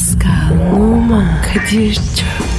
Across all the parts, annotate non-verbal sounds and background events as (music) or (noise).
Pascal, Oman, Kadir çok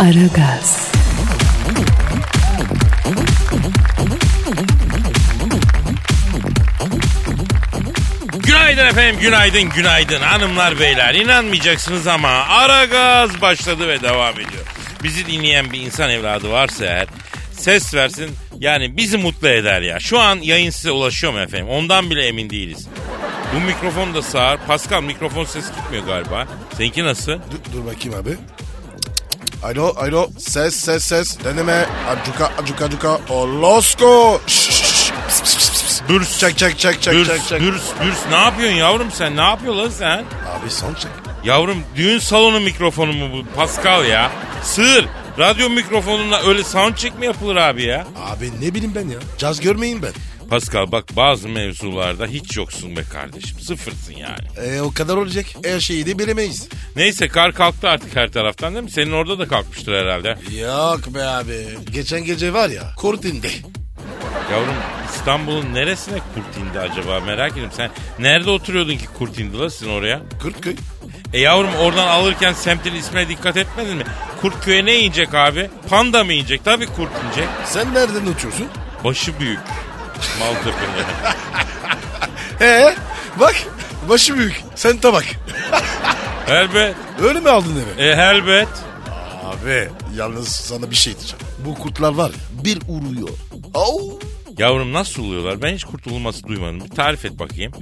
Aragaz, Günaydın efendim, günaydın, günaydın hanımlar beyler. İnanmayacaksınız ama ara gaz başladı ve devam ediyor. Bizi dinleyen bir insan evladı varsa eğer ses versin yani bizi mutlu eder ya. Şu an yayın size ulaşıyor mu efendim? Ondan bile emin değiliz. Bu mikrofon da sağır. Pascal mikrofon ses gitmiyor galiba. Seninki nasıl? Dur, dur bakayım abi. Alo, alo. Ses, ses, ses. Deneme. Acuka, acuka, acuka. Olosko. Bürs, Çek, çek, çek, çek, bürs, çek, çek. bürs, bürs. Ne yapıyorsun yavrum sen? Ne yapıyorsun lan sen? Abi son çek. Yavrum düğün salonu mikrofonu mu bu Pascal ya? Sığır. Radyo mikrofonuna öyle sound check mi yapılır abi ya? Abi ne bileyim ben ya. Caz görmeyin ben. Pascal bak bazı mevzularda hiç yoksun be kardeşim. Sıfırsın yani. E, o kadar olacak. Her şeyi de bilemeyiz. Neyse kar kalktı artık her taraftan değil mi? Senin orada da kalkmıştır herhalde. Yok be abi. Geçen gece var ya. Kurt indi. Yavrum İstanbul'un neresine kurt indi acaba merak ediyorum. Sen nerede oturuyordun ki kurt indi la sizin oraya? Kurtköy. E yavrum oradan alırken semtin ismine dikkat etmedin mi? Kurt köye ne yiyecek abi? Panda mı yiyecek? Tabii kurt yiyecek. Sen nereden uçuyorsun? Başı büyük. Maltepe'de. He bak başı büyük. Sen tabak. Elbet. Öyle mi aldın eve? E elbet. Abi yalnız sana bir şey diyeceğim. Bu kurtlar var ya bir uğruyor. Au. Yavrum nasıl oluyorlar? Ben hiç kurtulması duymadım. Bir tarif et bakayım.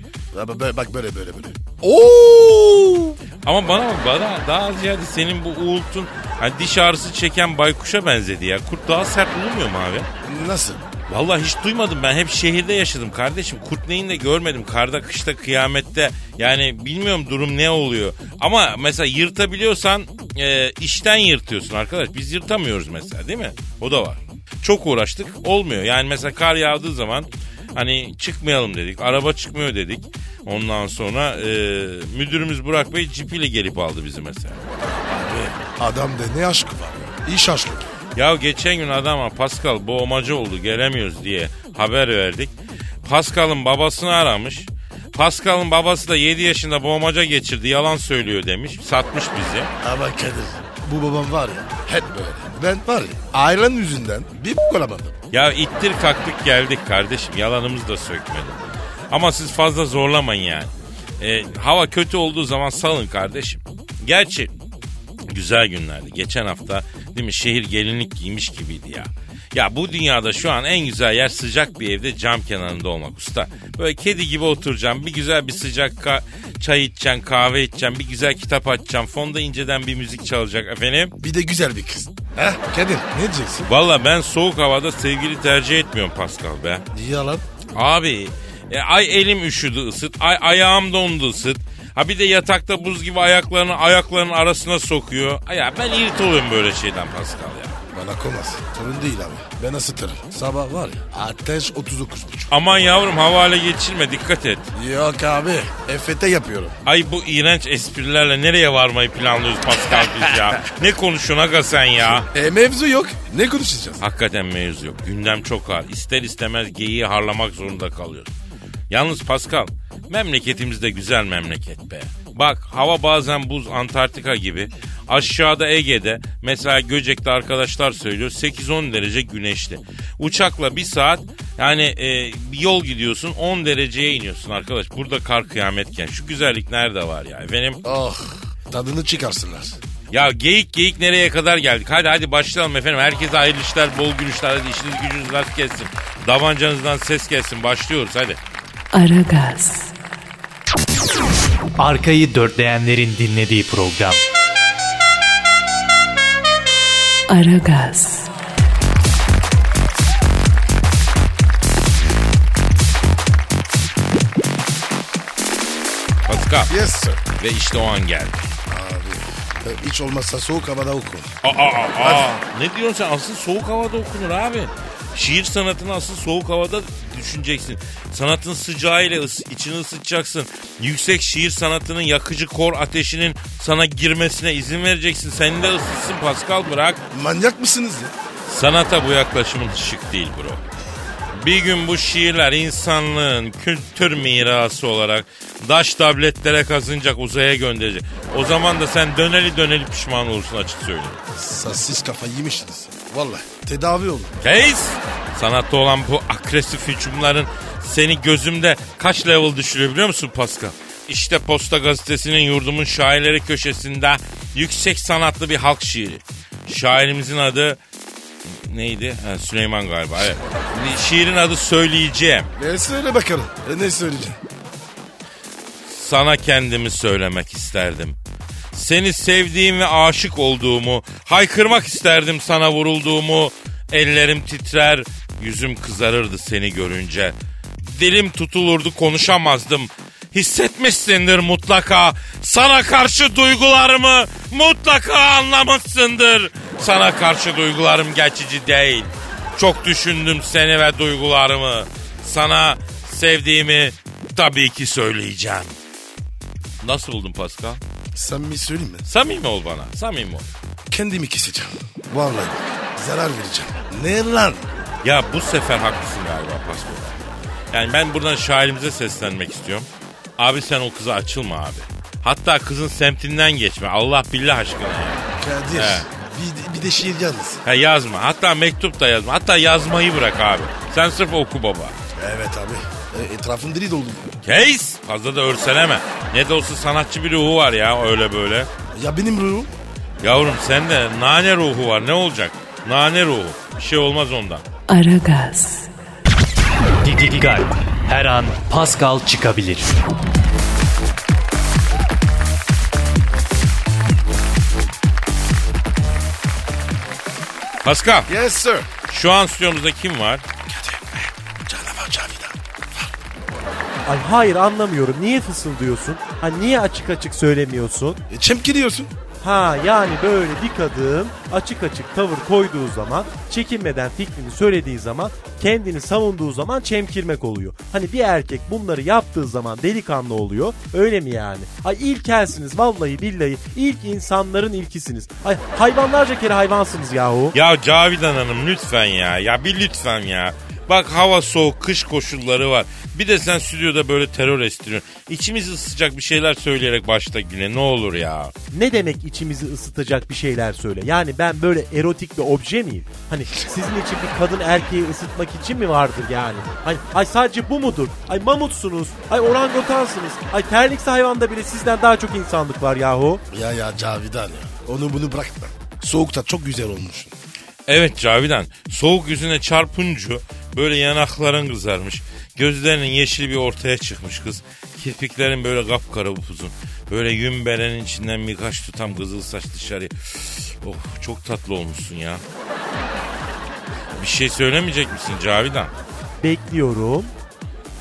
Bak böyle böyle böyle. Oo. Ama bana bak bana daha ziyade senin bu uğultun hani diş ağrısı çeken baykuşa benzedi ya. Kurt daha sert olmuyor mu abi? Nasıl? Vallahi hiç duymadım ben hep şehirde yaşadım kardeşim. Kurt neyini de görmedim. Karda, kışta, kıyamette. Yani bilmiyorum durum ne oluyor. Ama mesela yırtabiliyorsan e, işten yırtıyorsun arkadaş. Biz yırtamıyoruz mesela değil mi? O da var. Çok uğraştık olmuyor. Yani mesela kar yağdığı zaman hani çıkmayalım dedik. Araba çıkmıyor dedik. Ondan sonra e, müdürümüz Burak Bey cipiyle gelip aldı bizi mesela. Abi adamda ne aşkı var ya. İş aşkı. Ya geçen gün adama Pascal boğmacı oldu gelemiyoruz diye haber verdik. Pascal'ın babasını aramış. Pascal'ın babası da 7 yaşında boğmaca geçirdi yalan söylüyor demiş. Satmış bizi. Ama Kadir bu babam var ya hep böyle. Ben var ya ailen yüzünden bir olamadım. Ya ittir kalktık geldik kardeşim yalanımızı da sökmedi. Ama siz fazla zorlamayın yani. E, hava kötü olduğu zaman salın kardeşim. Gerçi güzel günlerdi. Geçen hafta değil mi şehir gelinlik giymiş gibiydi ya. Ya bu dünyada şu an en güzel yer sıcak bir evde cam kenarında olmak usta. Böyle kedi gibi oturacağım. Bir güzel bir sıcak ka- çay içeceksin, kahve içeceksin. Bir güzel kitap açacaksın. Fonda inceden bir müzik çalacak efendim. Bir de güzel bir kız. Heh Kadir ne diyeceksin? Valla ben soğuk havada sevgili tercih etmiyorum Pascal be. Niye lan? Abi e, ay elim üşüdü ısıt. Ay ayağım dondu ısıt. Ha bir de yatakta buz gibi ayaklarını ayaklarının arasına sokuyor. Ya ben irit oluyorum böyle şeyden Pascal ya. Bana komaz. Sorun değil abi. Ben ısıtırım. Sabah var ya ateş 39,5. Aman yavrum havale geçirme dikkat et. Yok abi. EFT yapıyorum. Ay bu iğrenç esprilerle nereye varmayı planlıyoruz Pascal biz ya? (laughs) Ne konuşuyorsun aga sen ya? E mevzu yok. Ne konuşacağız? Hakikaten mevzu yok. Gündem çok ağır. İster istemez geyiği harlamak zorunda kalıyoruz. Yalnız Pascal, memleketimiz de güzel memleket be. Bak hava bazen buz Antarktika gibi. Aşağıda Ege'de mesela Göcek'te arkadaşlar söylüyor 8-10 derece güneşli. Uçakla bir saat yani e, bir yol gidiyorsun 10 dereceye iniyorsun arkadaş. Burada kar kıyametken şu güzellik nerede var ya efendim? Oh tadını çıkarsınlar. Ya geyik geyik nereye kadar geldik? Hadi hadi başlayalım efendim. Herkese hayırlı işler, bol gülüşler. Hadi işiniz gücünüz rast gelsin. Davancanızdan ses gelsin. Başlıyoruz hadi. Aragaz, Arkayı dörtleyenlerin dinlediği program. Aragaz, Pascal. Yes sir. Ve işte o an geldi. Abi hiç olmazsa soğuk havada oku. Aa, aa, aa. Ne diyorsun sen? Asıl soğuk havada okunur abi. Şiir sanatını asıl soğuk havada düşüneceksin. Sanatın sıcağıyla ıs- içini ısıtacaksın. Yüksek şiir sanatının yakıcı kor ateşinin sana girmesine izin vereceksin. Seni de ısıtsın Pascal bırak. Manyak mısınız ya? Sanata bu yaklaşımın şık değil bro. Bir gün bu şiirler insanlığın kültür mirası olarak daş tabletlere kazınacak uzaya gönderecek. O zaman da sen döneli döneli pişman olursun açık söyleyeyim. Sa- Siz kafayı yemişsiniz. Vallahi tedavi olun. Reis! Sanatta olan bu agresif hücumların seni gözümde kaç level düşürüyor biliyor musun Pascal? İşte Posta Gazetesi'nin yurdumun şairleri köşesinde yüksek sanatlı bir halk şiiri. Şairimizin adı neydi? Ha, Süleyman galiba. Evet. Şiirin adı Söyleyeceğim. E söyle bakalım. E, ne söyleyeceksin? Sana kendimi söylemek isterdim. Seni sevdiğim ve aşık olduğumu, haykırmak isterdim sana vurulduğumu. Ellerim titrer, yüzüm kızarırdı seni görünce. Dilim tutulurdu konuşamazdım. Hissetmişsindir mutlaka. Sana karşı duygularımı mutlaka anlamışsındır. Sana karşı duygularım geçici değil. Çok düşündüm seni ve duygularımı. Sana sevdiğimi tabii ki söyleyeceğim. Nasıl buldun Pascal? Sen mi söyleyeyim mi? Samimi ol bana. Samimi ol. Kendimi keseceğim. Vallahi zarar vereceğim. Ne lan? Ya bu sefer haklısın galiba Pascal. Yani ben buradan şairimize seslenmek istiyorum. Abi sen o kıza açılma abi. Hatta kızın semtinden geçme. Allah billah aşkına ya. Kadir. He. Bir, bir de şiir yalnız. Ha yazma. Hatta mektup da yazma. Hatta yazmayı bırak abi. Sen sırf oku baba. Evet abi. E, etrafım deli doldu. Keys. Fazla da örseleme. Ne de olsa sanatçı bir ruhu var ya öyle böyle. Ya benim ruhum? Yavrum sende nane ruhu var. Ne olacak? Nane ruhu. Bir şey olmaz ondan. Aragaz, Dikkat. Her an Pascal çıkabilir. Pascal. Yes sir. Şu an stüdyomuzda kim var? Canavar Cavidan. Ay hayır anlamıyorum. Niye fısıldıyorsun? Ha niye açık açık söylemiyorsun? E, çemkiriyorsun. Ha yani böyle bir kadın açık açık tavır koyduğu zaman, çekinmeden fikrini söylediği zaman, kendini savunduğu zaman çemkirmek oluyor. Hani bir erkek bunları yaptığı zaman delikanlı oluyor. Öyle mi yani? Ay ilkelsiniz vallahi billahi. ilk insanların ilkisiniz. Ay hayvanlarca kere hayvansınız yahu. Ya Cavidan Hanım lütfen ya. Ya bir lütfen ya. Bak hava soğuk, kış koşulları var. Bir de sen stüdyoda böyle terör estiriyorsun. İçimizi ısıtacak bir şeyler söyleyerek başta güne ne olur ya. Ne demek içimizi ısıtacak bir şeyler söyle. Yani ben böyle erotik bir obje miyim? Hani sizin için bir kadın erkeği ısıtmak için mi vardır yani? Ay, ay sadece bu mudur? Ay mamutsunuz. Ay orangotansınız. Ay terlikse hayvanda bile sizden daha çok insanlık var yahu. Ya ya Cavidan ya. Onu bunu bırakma. Soğukta çok güzel olmuşsun. Evet Cavidan soğuk yüzüne çarpınca böyle yanakların kızarmış. Gözlerinin yeşili bir ortaya çıkmış kız. Kirpiklerin böyle kapkara upuzun. Böyle yün berenin içinden birkaç tutam kızıl saç dışarı. Oh çok tatlı olmuşsun ya. Bir şey söylemeyecek misin Cavidan? Bekliyorum.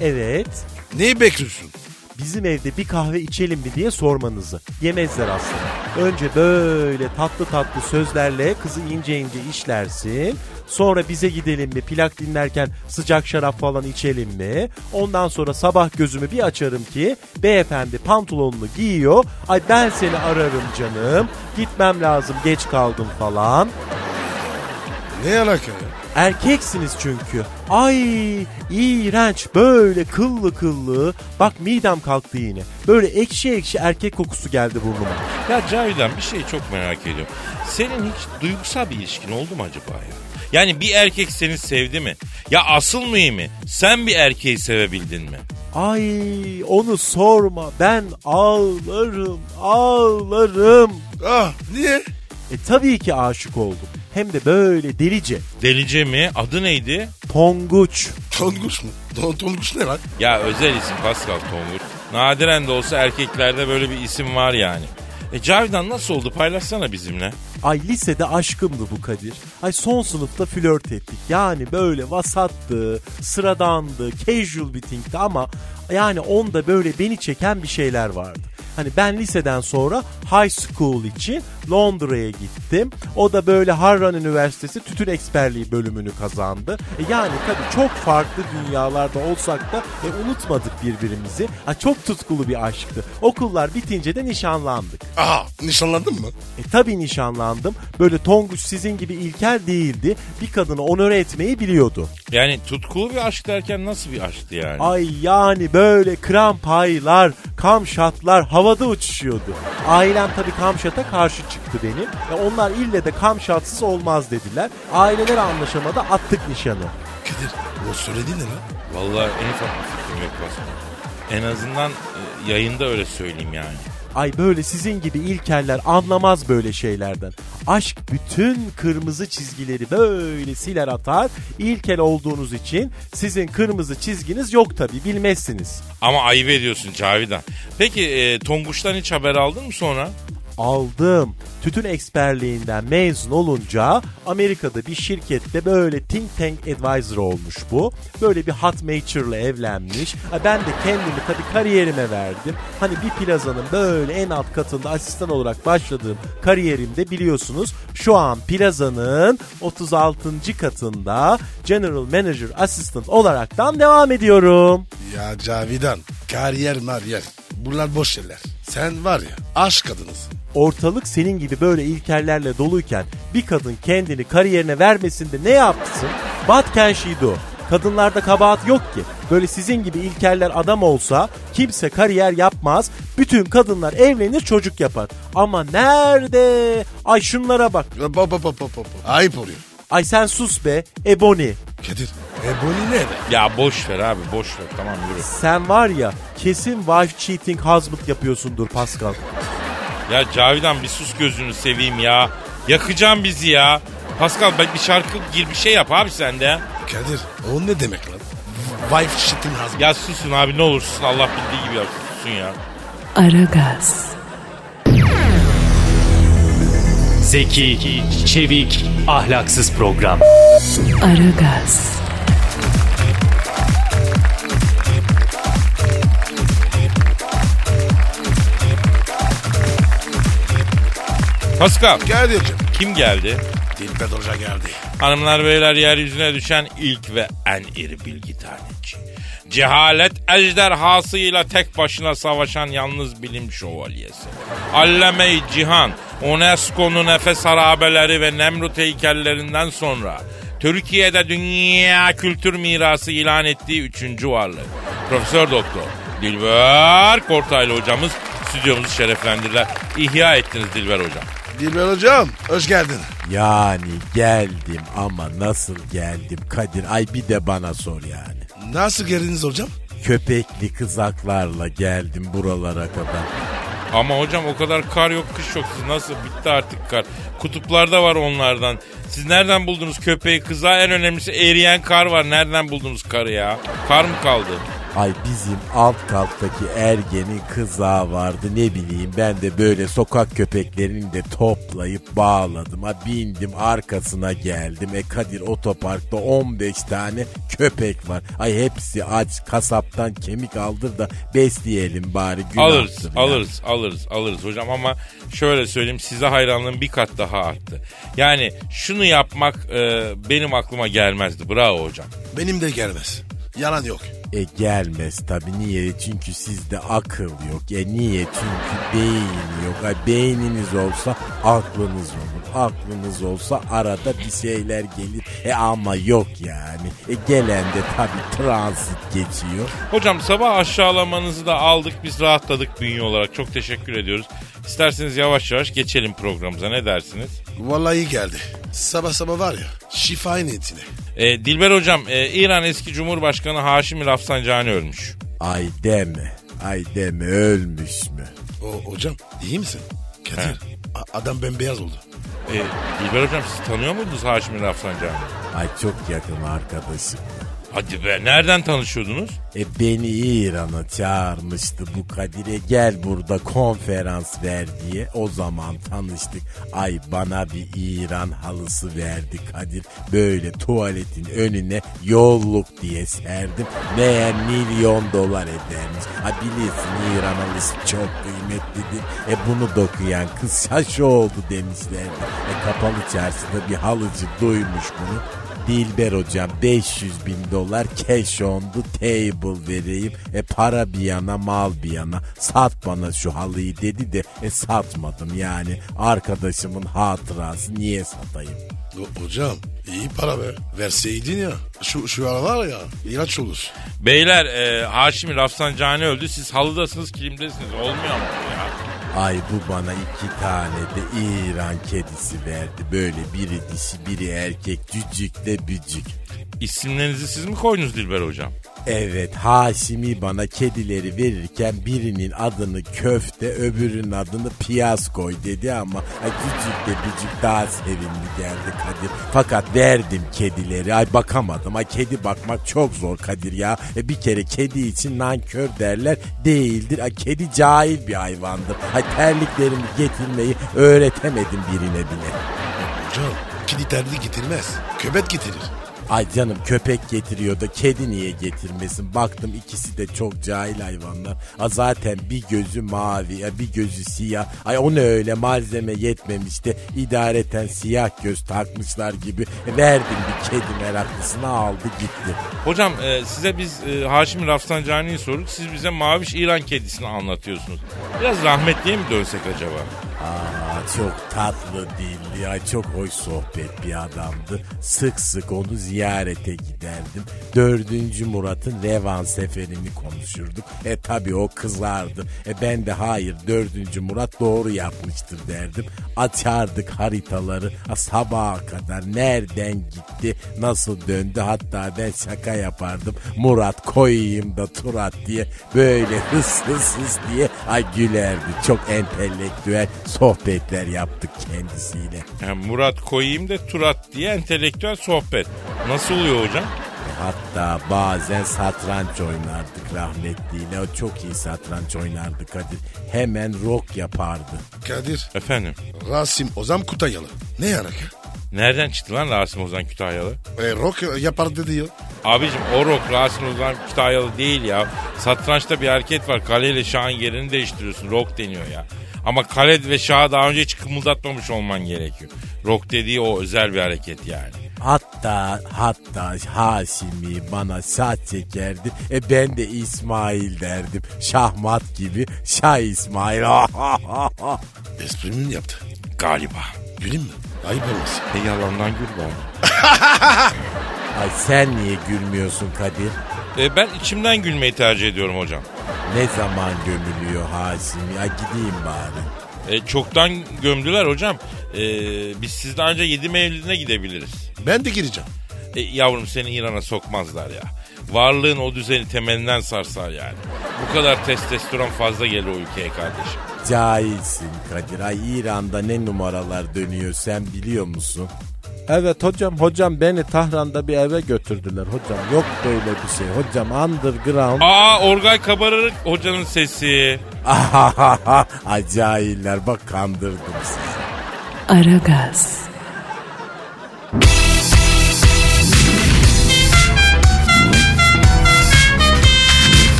Evet. Neyi bekliyorsun? Bizim evde bir kahve içelim mi diye sormanızı. Yemezler aslında. Önce böyle tatlı tatlı sözlerle kızı ince ince işlersin. Sonra bize gidelim mi plak dinlerken sıcak şarap falan içelim mi? Ondan sonra sabah gözümü bir açarım ki beyefendi pantolonunu giyiyor. Ay ben seni ararım canım. Gitmem lazım geç kaldım falan. Ne alaka ya? Erkeksiniz çünkü. Ay iğrenç böyle kıllı kıllı. Bak midem kalktı yine. Böyle ekşi ekşi erkek kokusu geldi burnuma. Ya Cavidan bir şey çok merak ediyorum. Senin hiç duygusal bir ilişkin oldu mu acaba ya? Yani bir erkek seni sevdi mi? Ya asıl mühimi sen bir erkeği sevebildin mi? Ay onu sorma ben ağlarım ağlarım. Ah niye? E tabii ki aşık oldum. Hem de böyle delice. Delice mi? Adı neydi? Tonguç. Tonguç mu? Ton, tonguç ne lan? Ya özel isim Pascal Tongur. Nadiren de olsa erkeklerde böyle bir isim var yani. E Cavidan nasıl oldu paylaşsana bizimle. Ay lisede aşkımdı bu Kadir. Ay son sınıfta flört ettik. Yani böyle vasattı, sıradandı, casual bir thing'ti ama yani onda böyle beni çeken bir şeyler vardı. Hani ben liseden sonra high school için Londra'ya gittim. O da böyle Harran Üniversitesi tütün eksperliği bölümünü kazandı. E yani tabii çok farklı dünyalarda olsak da e, unutmadık birbirimizi. Ha, çok tutkulu bir aşktı. Okullar bitince de nişanlandık. Aha nişanlandın mı? E tabii nişanlandım. Böyle Tonguç sizin gibi ilkel değildi. Bir kadını onore etmeyi biliyordu. Yani tutkulu bir aşk derken nasıl bir aşktı yani? Ay yani böyle krampaylar, kamşatlar havada uçuşuyordu. Ailem tabii kamşata karşı çıktı benim. E onlar ille de kamşatsız olmaz dediler. Aileler anlaşamadı attık nişanı. Kadir o söylediğin ne lan? Vallahi en ufak bir fikrim yok Pascal. En azından e, yayında öyle söyleyeyim yani. Ay böyle sizin gibi ilkeller anlamaz böyle şeylerden. Aşk bütün kırmızı çizgileri böyle siler atar. İlkel olduğunuz için sizin kırmızı çizginiz yok tabii bilmezsiniz. Ama ayıp ediyorsun Cavidan. Peki e, Tonguç'tan hiç haber aldın mı sonra? Aldım. Tütün eksperliğinden mezun olunca Amerika'da bir şirkette böyle think tank advisor olmuş bu. Böyle bir hot matur'la evlenmiş. Ben de kendimi tabii kariyerime verdim. Hani bir plazanın böyle en alt katında asistan olarak başladığım kariyerimde biliyorsunuz şu an plazanın 36. katında General Manager Assistant olaraktan devam ediyorum. Ya Cavidan kariyer mariyer bunlar boş şeyler. Sen var ya aşk kadınısın. Ortalık senin gibi böyle ilkellerle doluyken bir kadın kendini kariyerine vermesinde ne yapsın? What can she do? Kadınlarda kabahat yok ki. Böyle sizin gibi ilkeller adam olsa kimse kariyer yapmaz. Bütün kadınlar evlenir çocuk yapar. Ama nerede? Ay şunlara bak. Hop hop hop hop hop. Ayıp oluyor. Ay sen sus be. Ebony. Kadir Ebony ne be? Ya boş ver abi boş ver tamam yürü. Sen var ya kesin wife cheating husband yapıyorsundur Pascal. Ya Cavidan bir sus gözünü seveyim ya. Yakacağım bizi ya. Pascal bak bir şarkı gir bir şey yap abi sen de. Kadir o ne demek lan? Wife shitting husband. Ya susun abi ne olur susun Allah bildiği gibi yapsın susun ya. Aragaz, Zeki, çevik, ahlaksız program. Aragaz, Pascal Kadir'cim. kim geldi? Dilber Hoca geldi. Hanımlar beyler yeryüzüne düşen ilk ve en iri bilgi taneci. Cehalet ejderhasıyla tek başına savaşan yalnız bilim şövalyesi. Allame-i Cihan, UNESCO'nun Efes harabeleri ve Nemrut heykellerinden sonra Türkiye'de dünya kültür mirası ilan ettiği üçüncü varlık. Profesör Doktor Dilber Kortaylı hocamız stüdyomuzu şereflendirdiler. İhya ettiniz Dilber hocam. Dilber Hocam hoş geldin. Yani geldim ama nasıl geldim Kadir? Ay bir de bana sor yani. Nasıl geldiniz hocam? Köpekli kızaklarla geldim buralara kadar. Ama hocam o kadar kar yok kış yok. Siz nasıl bitti artık kar. Kutuplarda var onlardan. Siz nereden buldunuz köpeği kıza en önemlisi eriyen kar var. Nereden buldunuz karı ya? Kar mı kaldı? Ay bizim alt kattaki ergenin kızağı vardı ne bileyim ben de böyle sokak köpeklerini de toplayıp bağladım. Ha bindim arkasına geldim. E Kadir otoparkta 15 tane köpek var. Ay hepsi aç kasaptan kemik aldır da besleyelim bari günahtır. Alırız, ya. alırız, alırız, alırız hocam ama şöyle söyleyeyim size hayranlığım bir kat daha arttı. Yani şunu yapmak e, benim aklıma gelmezdi. Bravo hocam. Benim de gelmez. Yalan yok. E gelmez tabi niye? Çünkü sizde akıl yok. E niye? Çünkü beyin yok. E beyniniz olsa aklınız olur. Aklınız olsa arada bir şeyler gelir. E ama yok yani. E gelen de tabi transit geçiyor. Hocam sabah aşağılamanızı da aldık biz rahatladık bünye olarak. Çok teşekkür ediyoruz. İsterseniz yavaş yavaş geçelim programımıza ne dersiniz? Vallahi iyi geldi. Sabah sabah var ya şifa niyetine. E, Dilber hocam e, İran eski Cumhurbaşkanı Haşim Rafsanjani ölmüş. Ay deme. Ay deme ölmüş mü? O hocam iyi misin? Kadir a- adam bembeyaz oldu. E, Dilber hocam siz tanıyor muydunuz Haşim Rafsanjani? Ay çok yakın arkadaşım. Hadi be nereden tanışıyordunuz? E beni İran'a çağırmıştı bu Kadir'e gel burada konferans ver diye. O zaman tanıştık. Ay bana bir İran halısı verdi Kadir. Böyle tuvaletin önüne yolluk diye serdim. Meğer milyon dolar edermiş. Ha bilirsin İran halısı çok kıymetlidir. E bunu dokuyan kız şaşı oldu demişlerdi. E kapalı çarşıda bir halıcı duymuş bunu. Dilber hocam 500 bin dolar cash on the table vereyim. E para bir yana mal bir yana sat bana şu halıyı dedi de e satmadım yani. Arkadaşımın hatırası niye satayım? O- hocam iyi para be. Verseydin ya. Şu, şu aralar ya ilaç olur. Beyler e, Haşimi Rafsanjani öldü. Siz halıdasınız kilimdesiniz. Olmuyor mu ya? Ay bu bana iki tane de İran kedisi verdi. Böyle biri dişi biri erkek cücükle bücük. İsimlerinizi siz mi koydunuz Dilber hocam? Evet Haşimi bana kedileri verirken birinin adını köfte öbürünün adını piyaz koy dedi ama ay, küçük de bücük daha sevimli geldi Kadir. Fakat verdim kedileri ay bakamadım ay kedi bakmak çok zor Kadir ya. E, bir kere kedi için nankör derler değildir. Ay, kedi cahil bir hayvandır. Ay terliklerimi getirmeyi öğretemedim birine bile. Hocam kedi terli getirmez. Köpek getirir. Ay canım köpek getiriyor da kedi niye getirmesin? Baktım ikisi de çok cahil hayvanlar. A zaten bir gözü mavi, ya bir gözü siyah. Ay o ne öyle malzeme yetmemiş de idareten siyah göz takmışlar gibi. E, verdim bir kedi meraklısına aldı gitti. Hocam e, size biz e, Haşimi Rafsanjani'yi sorduk. Siz bize Maviş İran kedisini anlatıyorsunuz. Biraz rahmetliye mi dönsek acaba? Aa, çok tatlı dilli, ya çok hoş sohbet bir adamdı. Sık sık onu ziyarete giderdim. Dördüncü Murat'ın Revan seferini konuşurduk. E tabi o kızardı. E ben de hayır dördüncü Murat doğru yapmıştır derdim. Açardık haritaları a, sabaha kadar nereden gitti, nasıl döndü hatta ben şaka yapardım. Murat koyayım da Turat diye böyle (laughs) hıs hıs hıs diye ay gülerdi. Çok entelektüel sohbetler yaptık kendisiyle. Yani Murat koyayım da Turat diye entelektüel sohbet. Nasıl oluyor hocam? Hatta bazen satranç oynardık rahmetliyle. O çok iyi satranç oynardı Kadir. Hemen rock yapardı. Kadir. Efendim? Rasim Ozan Kutayalı. Ne yarak? Nereden çıktı lan Rasim Ozan Kütahyalı? E, rock yapar dedi ya. Abicim o rock Rasim Ozan Kütahyalı değil ya. Satrançta bir hareket var. Kaleyle şahın yerini değiştiriyorsun. Rock deniyor ya. Ama kale ve şahı daha önce hiç kımıldatmamış olman gerekiyor. Rock dediği o özel bir hareket yani. Hatta hatta Haşimi bana şah çekerdi. E ben de İsmail derdim. Şahmat gibi Şah İsmail. (laughs) Esprimin yaptı. Galiba. Güleyim mi? Ayıp olmasın. E yalandan gül bari. Ay sen niye gülmüyorsun Kadir? E, ben içimden gülmeyi tercih ediyorum hocam. Ne zaman gömülüyor Haşimi? Ya gideyim bari. E, çoktan gömdüler hocam. E, biz sizden önce 7 Mevlidine gidebiliriz. Ben de gireceğim. E, yavrum seni İran'a sokmazlar ya. Varlığın o düzeni temelinden sarsar yani. Bu kadar testosteron fazla gelir o ülkeye kardeşim. Cahilsin Kadir. Ay İran'da ne numaralar dönüyor sen biliyor musun? Evet hocam hocam beni Tahran'da bir eve götürdüler hocam. Yok böyle bir şey hocam underground. Aa Orgay Kabarır hocanın sesi. (laughs) Ay cahiller bak kandırdım sizi. Aragaz.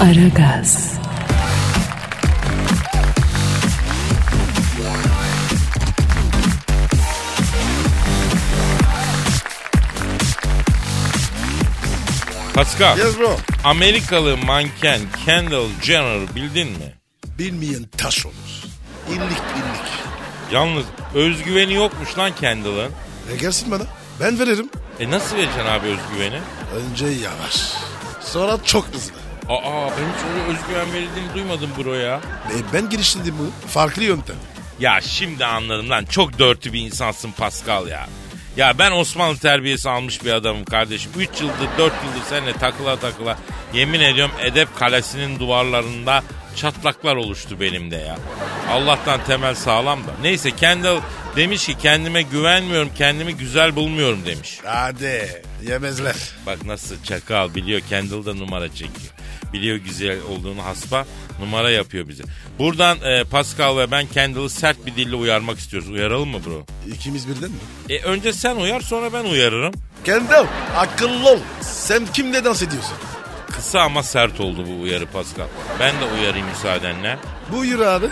Aragaz. Pascal, Yes bro. Amerikalı manken Kendall Jenner bildin mi? Bilmeyen taş olur. İllik illik. Yalnız özgüveni yokmuş lan Kendall'ın. E gelsin bana. Ben veririm. E nasıl vereceksin abi özgüveni? Önce yavaş. Sonra çok hızlı. Aa ben hiç öyle özgüven verildiğini duymadım bro ya. E, ben geliştirdim bunu. Farklı yöntem. Ya şimdi anladım lan çok dörtü bir insansın Pascal ya. Ya ben Osmanlı terbiyesi almış bir adamım kardeşim. 3 yıldır 4 yıldır seninle takıla takıla yemin ediyorum Edep Kalesi'nin duvarlarında çatlaklar oluştu benim de ya. Allah'tan temel sağlam da. Neyse Kendall demiş ki kendime güvenmiyorum kendimi güzel bulmuyorum demiş. Hadi. Yemezler. Bak nasıl çakal biliyor Kendall'da numara çekiyor. Biliyor güzel olduğunu haspa numara yapıyor bize. Buradan e, Pascal ve ben Kendall'ı sert bir dille uyarmak istiyoruz. Uyaralım mı bro? İkimiz birden mi? E, önce sen uyar sonra ben uyarırım. Kendall akıllı ol. Sen kimle dans ediyorsun? Kısa ama sert oldu bu uyarı Pascal. Ben de uyarayım müsaadenle. Buyur abi.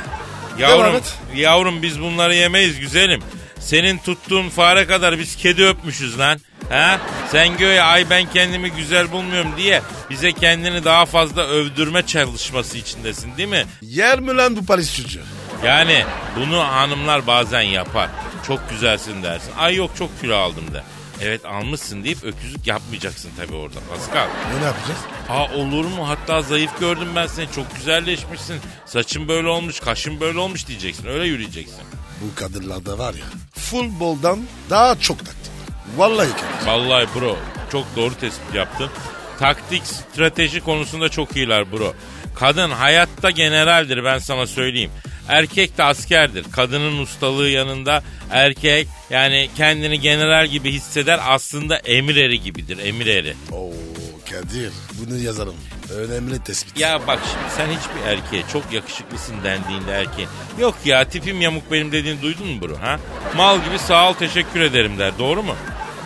Yavrum, yavrum biz bunları yemeyiz güzelim. Senin tuttuğun fare kadar biz kedi öpmüşüz lan. Ha? Sen göğe ay ben kendimi güzel bulmuyorum diye bize kendini daha fazla övdürme çalışması içindesin değil mi? Yer mi lan bu Paris çocuğu? Yani bunu hanımlar bazen yapar. Çok güzelsin dersin. Ay yok çok kilo aldım da. Evet almışsın deyip öküzlük yapmayacaksın tabii orada Pascal. Ne, ne yapacağız? Ha olur mu? Hatta zayıf gördüm ben seni. Çok güzelleşmişsin. Saçın böyle olmuş, kaşın böyle olmuş diyeceksin. Öyle yürüyeceksin. Bu kadınlarda var ya futboldan daha çok taktik. Vallahi Kadir. Vallahi bro çok doğru tespit yaptın. Taktik, strateji konusunda çok iyiler bro. Kadın hayatta generaldir ben sana söyleyeyim. Erkek de askerdir. Kadının ustalığı yanında erkek yani kendini general gibi hisseder aslında emir eri gibidir emir eri. Oo Kadir bunu yazalım. Önemli tespit. Ya bak şimdi sen hiçbir erkeğe çok yakışıklısın dendiğinde erkeğe yok ya tipim yamuk benim dediğini duydun mu bro ha? Mal gibi sağ ol teşekkür ederim der doğru mu?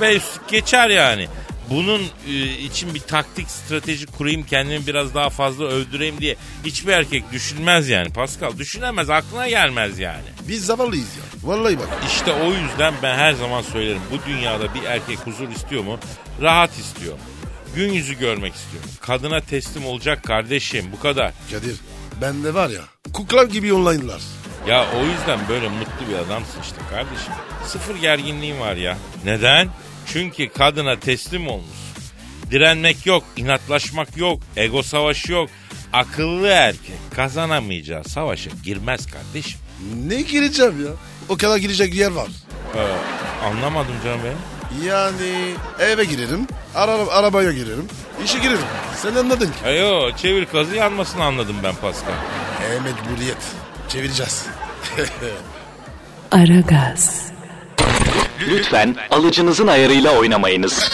Ve üst geçer yani. Bunun e, için bir taktik strateji kurayım kendimi biraz daha fazla övdüreyim diye hiçbir erkek düşünmez yani Pascal. Düşünemez aklına gelmez yani. Biz zavallıyız ya. Vallahi bak. İşte o yüzden ben her zaman söylerim bu dünyada bir erkek huzur istiyor mu? Rahat istiyor. Gün yüzü görmek istiyor. Kadına teslim olacak kardeşim bu kadar. Kadir bende var ya kukla gibi online'lar. Ya o yüzden böyle mutlu bir adamsın işte kardeşim. Sıfır gerginliğin var ya. Neden? Çünkü kadına teslim olmuş. Direnmek yok, inatlaşmak yok, ego savaşı yok. Akıllı erkek kazanamayacağı savaşa girmez kardeşim. Ne gireceğim ya? O kadar girecek yer var. Ee, anlamadım canım benim. Yani eve girerim, ara, arabaya girerim, işe girerim. Sen anladın ki. Ayo çevir kazı yanmasını anladım ben Pascal. E mecburiyet. Çevireceğiz. (laughs) Aragaz, Lütfen alıcınızın ayarıyla oynamayınız.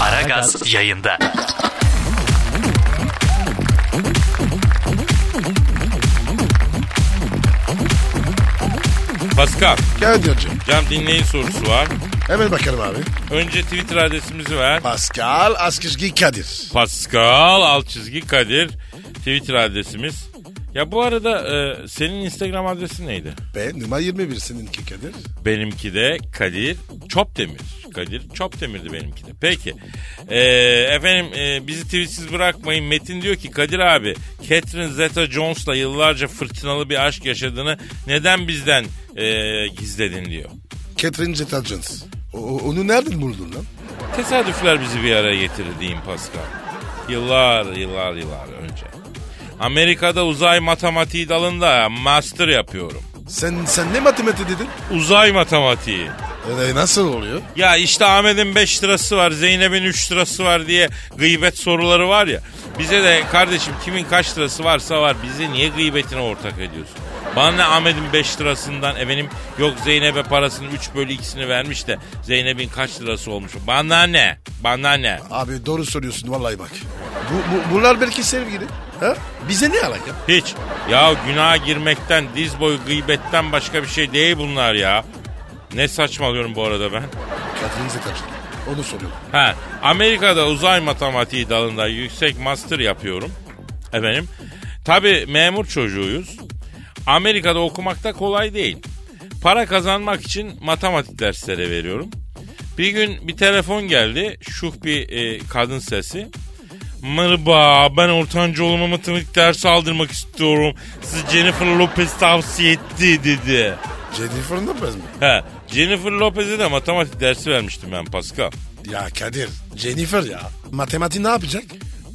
Aragaz yayında. Pascal, Kadir'cim cam dinleyin sorusu var. Hemen bakalım abi. Önce Twitter adresimizi ver. Pascal Askışgi Kadir. Pascal alt çizgi Kadir Twitter adresimiz. Ya bu arada e, senin Instagram adresin neydi? Ben numara 21 seninki Kadir. Benimki de Kadir Çopdemir. Kadir Çopdemir'di benimki de. Peki. E, efendim e, bizi tweetsiz bırakmayın. Metin diyor ki Kadir abi Catherine Zeta-Jones'la yıllarca fırtınalı bir aşk yaşadığını neden bizden e, gizledin diyor. Catherine Zeta-Jones. O- Onu nereden buldun lan? Tesadüfler bizi bir araya getirdi diyeyim Pascal. Yıllar yıllar yıllar önce. Amerika'da uzay matematiği dalında master yapıyorum. Sen sen ne matematik dedin? Uzay matematiği. E, nasıl oluyor? Ya işte Ahmet'in 5 lirası var, Zeynep'in 3 lirası var diye gıybet soruları var ya. Bize de kardeşim kimin kaç lirası varsa var. Bize niye gıybetine ortak ediyorsun? Bana ne Ahmet'in 5 lirasından efendim yok Zeynep'e parasının 3 bölü 2'sini vermiş de Zeynep'in kaç lirası olmuş. Bana ne? Bana ne? Abi doğru söylüyorsun vallahi bak. Bu, bu, bunlar belki sevgili. Ha? Bize ne alaka? Hiç. Ya günaha girmekten, diz boyu gıybetten başka bir şey değil bunlar ya. Ne saçmalıyorum bu arada ben? Catherine Zeta-Jones. Onu soruyorum. Ha, Amerika'da uzay matematiği dalında yüksek master yapıyorum. Efendim. Tabi memur çocuğuyuz. Amerika'da okumak da kolay değil. Para kazanmak için matematik dersleri veriyorum. Bir gün bir telefon geldi. Şuh bir e, kadın sesi. Merhaba ben ortanca oğluma matematik dersi aldırmak istiyorum. Sizi Jennifer Lopez tavsiye etti dedi. Jennifer Lopez mi? He, Jennifer Lopez'e de matematik dersi vermiştim ben Pascal. Ya Kadir. Jennifer ya. Matematik ne yapacak?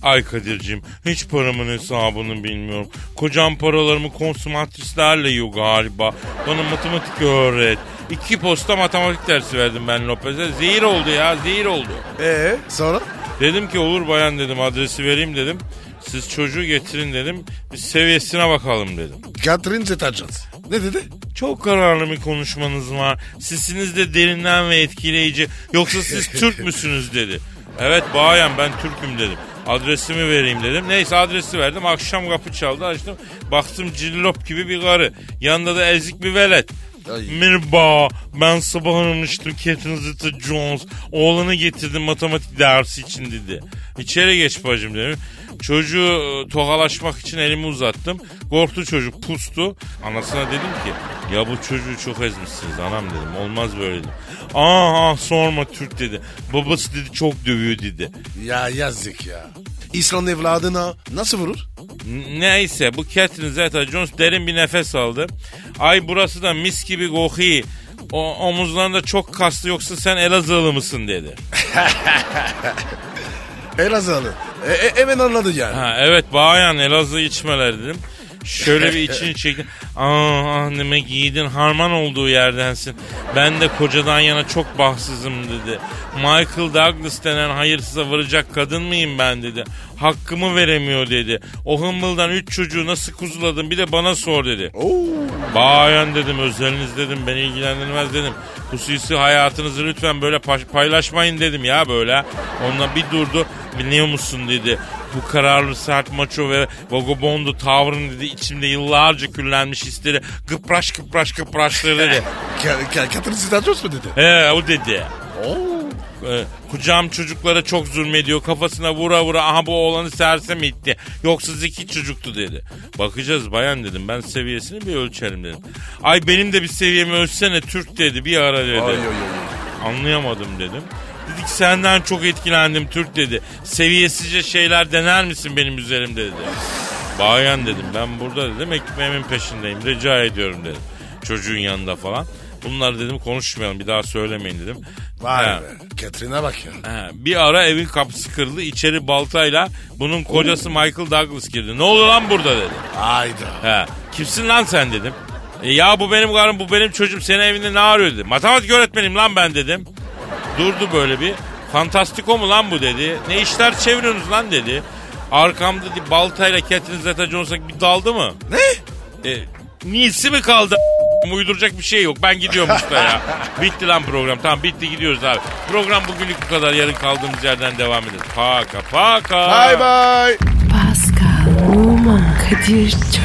Ay Kadir'cim hiç paramın hesabını bilmiyorum. Kocam paralarımı konsumatrislerle yiyor galiba. Bana matematik öğret. İki posta matematik dersi verdim ben Lopez'e. Zehir oldu ya zehir oldu. Ee sonra? Dedim ki olur bayan dedim adresi vereyim dedim. Siz çocuğu getirin dedim. Bir seviyesine bakalım dedim. Catherine Zeta-Jones. Ne dedi? Çok kararlı bir konuşmanız var. Sesiniz de derinden ve etkileyici. Yoksa siz Türk (laughs) müsünüz dedi. Evet bayan ben Türk'üm dedim. Adresimi vereyim dedim. Neyse adresi verdim. Akşam kapı çaldı açtım. Baktım cillop gibi bir karı. Yanında da ezik bir velet. Ay. Merhaba ben sabah aramıştım Catherine Zeta-Jones. Oğlanı getirdim matematik dersi için dedi. İçeri geç bacım dedim. Çocuğu tokalaşmak için elimi uzattım. Korktu çocuk pustu. Anasına dedim ki ya bu çocuğu çok ezmişsiniz anam dedim. Olmaz böyle dedim. Aa ah, sorma Türk dedi. Babası dedi çok dövüyor dedi. Ya yazık ya. İslam evladına nasıl vurur? Neyse bu Catherine Zeta-Jones derin bir nefes aldı. Ay burası da mis gibi kokuyor. O omuzlarında çok kaslı yoksa sen Elazığlı mısın dedi. (laughs) Elazığlı. E, e, hemen anladı yani. Ha, evet bayan Elazığ içmeler dedim. Şöyle bir içini çekti. Aa anneme giydin harman olduğu yerdensin. Ben de kocadan yana çok bahtsızım dedi. Michael Douglas denen hayırsıza varacak kadın mıyım ben dedi. Hakkımı veremiyor dedi. O hımbıldan üç çocuğu nasıl kuzuladın bir de bana sor dedi. Bayan dedim özeliniz dedim beni ilgilendirmez dedim. Hususi hayatınızı lütfen böyle paylaşmayın dedim ya böyle. Onunla bir durdu biliyor musun dedi. Bu kararlı sert maço ve vagabondu tavrın dedi içimde yıllarca küllenmiş hisleri gıpraş gıpraş gıpraşları dedi. (laughs) Catherine Zeta-Jones mu dedi? He o dedi. Ee, kucağım çocuklara çok zulmediyor. Kafasına vura vura aha bu oğlanı sersem itti. Yoksa zeki çocuktu dedi. Bakacağız bayan dedim. Ben seviyesini bir ölçerim dedim. Ay benim de bir seviyemi ölçsene Türk dedi. Bir ara dedi. Ay, ay, ay. Anlayamadım dedim. Dedik senden çok etkilendim Türk dedi. Seviyesizce şeyler dener misin benim üzerimde dedi. Bayan dedim ben burada dedim ekmeğimin peşindeyim rica ediyorum dedim. Çocuğun yanında falan. Bunları dedim konuşmayalım bir daha söylemeyin dedim. Vay Ha. be. Catherine'e bak ya. Ha, bir ara evin kapısı kırıldı. içeri baltayla bunun kocası Michael Douglas girdi. Ne oluyor lan burada dedi. Hayda. Ha, kimsin lan sen dedim. E, ya bu benim karım bu benim çocuğum senin evinde ne arıyor dedi. Matematik öğretmenim lan ben dedim. Durdu böyle bir. Fantastiko mu lan bu dedi. Ne işler çeviriyorsunuz lan dedi. Arkamda baltayla Catherine Zeta-Jones'a bir daldı mı? Ne? E, niyesi mi kaldı? (laughs) Uyduracak bir şey yok. Ben gidiyorum usta ya. (laughs) bitti lan program. Tamam bitti gidiyoruz abi. Program bugünlük bu kadar. Yarın kaldığımız yerden devam ederiz. Paka paka. Bye bye. Pascal, Oman, Kadir çok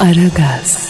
Aragaz.